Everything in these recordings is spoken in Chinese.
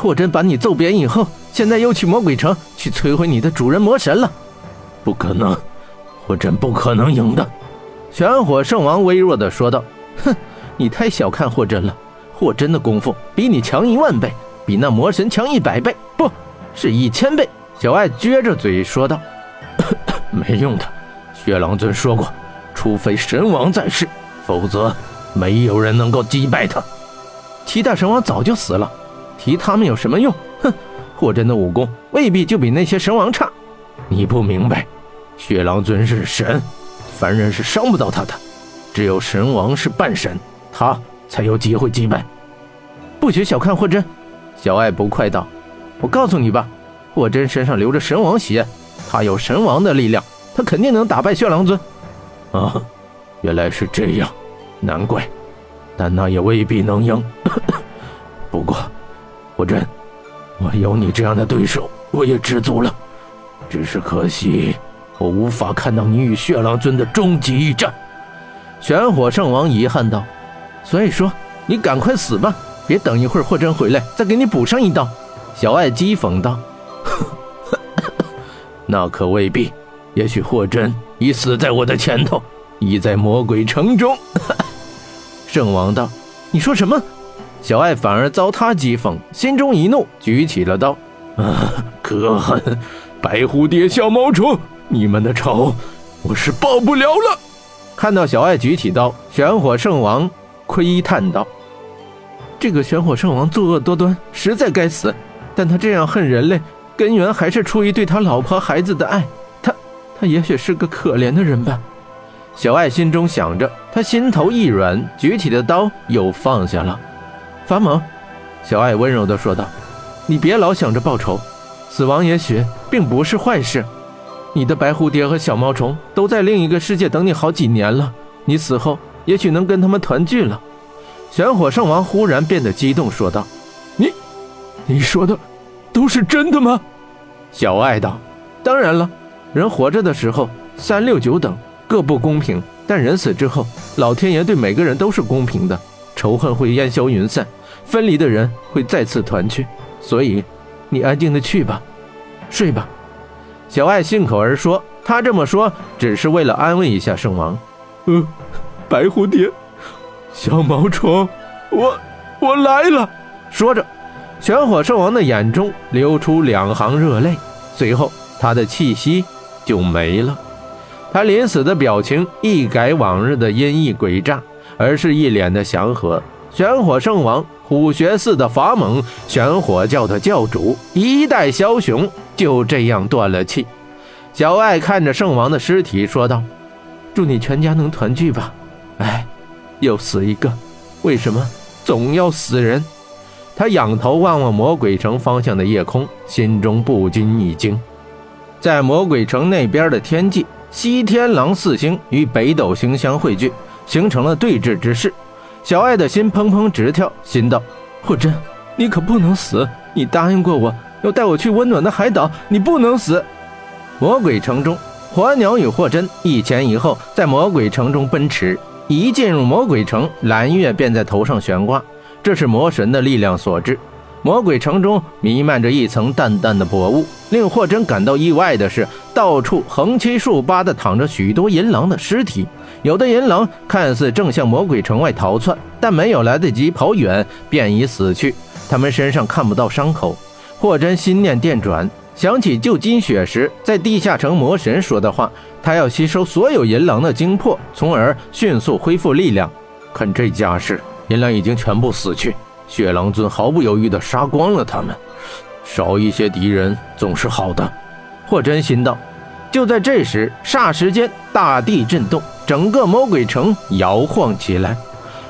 霍真把你揍扁以后，现在又去魔鬼城去摧毁你的主人魔神了。不可能，霍真不可能赢的。玄火圣王微弱的说道：“哼，你太小看霍真了。霍真的功夫比你强一万倍，比那魔神强一百倍，不是一千倍。”小爱撅着嘴说道：“ 没用的，血狼尊说过，除非神王在世，否则没有人能够击败他。七大神王早就死了。”提他们有什么用？哼，霍真的武功未必就比那些神王差。你不明白，血狼尊是神，凡人是伤不到他的。只有神王是半神，他才有机会击败。不许小看霍真！小爱不快道：“我告诉你吧，霍真身上流着神王血，他有神王的力量，他肯定能打败血狼尊。”啊，原来是这样，难怪，但那也未必能赢。不过。霍真，我有你这样的对手，我也知足了。只是可惜，我无法看到你与血狼尊的终极一战。玄火圣王遗憾道：“所以说，你赶快死吧，别等一会儿霍真回来再给你补上一刀。”小爱讥讽道：“ 那可未必，也许霍真已死在我的前头，已在魔鬼城中。”圣王道：“你说什么？”小爱反而遭他讥讽，心中一怒，举起了刀。啊，可恨！白蝴蝶、小毛虫，你们的仇我是报不了了。看到小爱举起刀，玄火圣王窥叹道：“这个玄火圣王作恶多端，实在该死。但他这样恨人类，根源还是出于对他老婆孩子的爱。他，他也许是个可怜的人吧。”小爱心中想着，他心头一软，举起的刀又放下了。发蒙，小爱温柔地说道：“你别老想着报仇，死亡也许并不是坏事。你的白蝴蝶和小毛虫都在另一个世界等你好几年了，你死后也许能跟他们团聚了。”玄火圣王忽然变得激动，说道：“你，你说的都是真的吗？”小爱道：“当然了，人活着的时候三六九等，各不公平；但人死之后，老天爷对每个人都是公平的，仇恨会烟消云散。”分离的人会再次团聚，所以你安静的去吧，睡吧。小爱信口而说，他这么说只是为了安慰一下圣王。呃，白蝴蝶，小毛虫，我我来了。说着，玄火圣王的眼中流出两行热泪，随后他的气息就没了。他临死的表情一改往日的阴翳诡诈，而是一脸的祥和。玄火圣王。虎穴寺的法猛，玄火教的教主，一代枭雄就这样断了气。小爱看着圣王的尸体说道：“祝你全家能团聚吧。”哎，又死一个，为什么总要死人？他仰头望望魔鬼城方向的夜空，心中不禁一惊。在魔鬼城那边的天际，西天狼四星与北斗星相汇聚，形成了对峙之势。小爱的心砰砰直跳，心道：“霍真，你可不能死！你答应过我要带我去温暖的海岛，你不能死！”魔鬼城中，火鸟与霍真一前一后在魔鬼城中奔驰。一进入魔鬼城，蓝月便在头上悬挂，这是魔神的力量所致。魔鬼城中弥漫着一层淡淡的薄雾。令霍真感到意外的是，到处横七竖八地躺着许多银狼的尸体。有的银狼看似正向魔鬼城外逃窜，但没有来得及跑远，便已死去。他们身上看不到伤口。霍真心念电转，想起救金雪时在地下城魔神说的话：他要吸收所有银狼的精魄，从而迅速恢复力量。看这架势，银狼已经全部死去。血狼尊毫不犹豫地杀光了他们，少一些敌人总是好的。霍真心道。就在这时，霎时间大地震动。整个魔鬼城摇晃起来，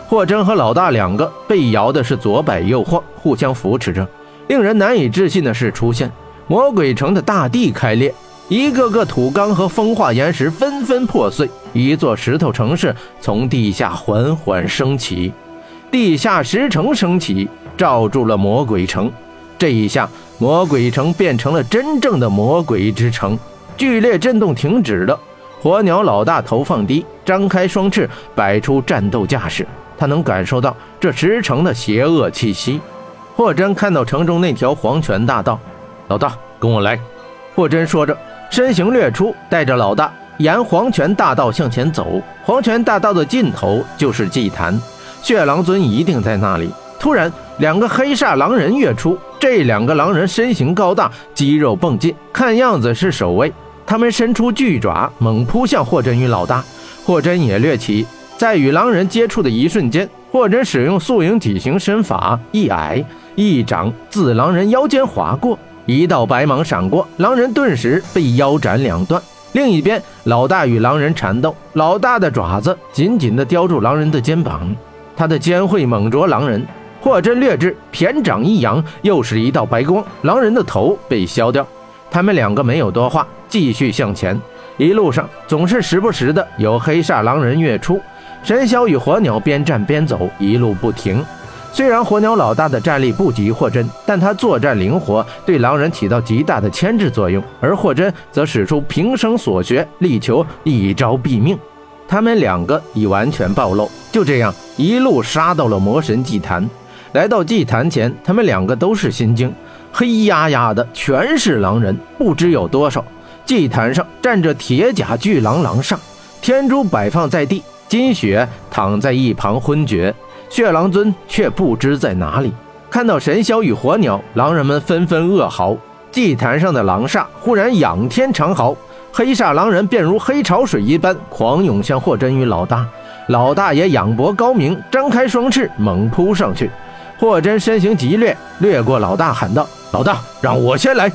霍真和老大两个被摇的是左摆右晃，互相扶持着。令人难以置信的事出现：魔鬼城的大地开裂，一个个土缸和风化岩石纷纷破碎，一座石头城市从地下缓缓升起。地下石城升起，罩住了魔鬼城。这一下，魔鬼城变成了真正的魔鬼之城。剧烈震动停止了。火鸟老大头放低，张开双翅，摆出战斗架势。他能感受到这石城的邪恶气息。霍真看到城中那条黄泉大道，老大跟我来。霍真说着，身形掠出，带着老大沿黄泉大道向前走。黄泉大道的尽头就是祭坛，血狼尊一定在那里。突然，两个黑煞狼人跃出，这两个狼人身形高大，肌肉蹦劲，看样子是守卫。他们伸出巨爪，猛扑向霍真与老大。霍真也掠起，在与狼人接触的一瞬间，霍真使用素影体型身法，一矮一掌自狼人腰间划过，一道白芒闪过，狼人顿时被腰斩两段。另一边，老大与狼人缠斗，老大的爪子紧紧地叼住狼人的肩膀，他的尖喙猛啄狼人。霍真略知，偏掌一扬，又是一道白光，狼人的头被削掉。他们两个没有多话。继续向前，一路上总是时不时的有黑煞狼人跃出。神霄与火鸟边战边走，一路不停。虽然火鸟老大的战力不及霍真，但他作战灵活，对狼人起到极大的牵制作用。而霍真则使出平生所学，力求一招毙命。他们两个已完全暴露，就这样一路杀到了魔神祭坛。来到祭坛前，他们两个都是心惊，黑压压的全是狼人，不知有多少。祭坛上站着铁甲巨狼狼煞，天珠摆放在地，金雪躺在一旁昏厥，血狼尊却不知在哪里。看到神霄与火鸟，狼人们纷纷恶嚎。祭坛上的狼煞忽然仰天长嚎，黑煞狼人便如黑潮水一般狂涌向霍真与老大。老大也仰脖高鸣，张开双翅猛扑上去。霍真身形急掠，掠过老大，喊道：“老大，让我先来。”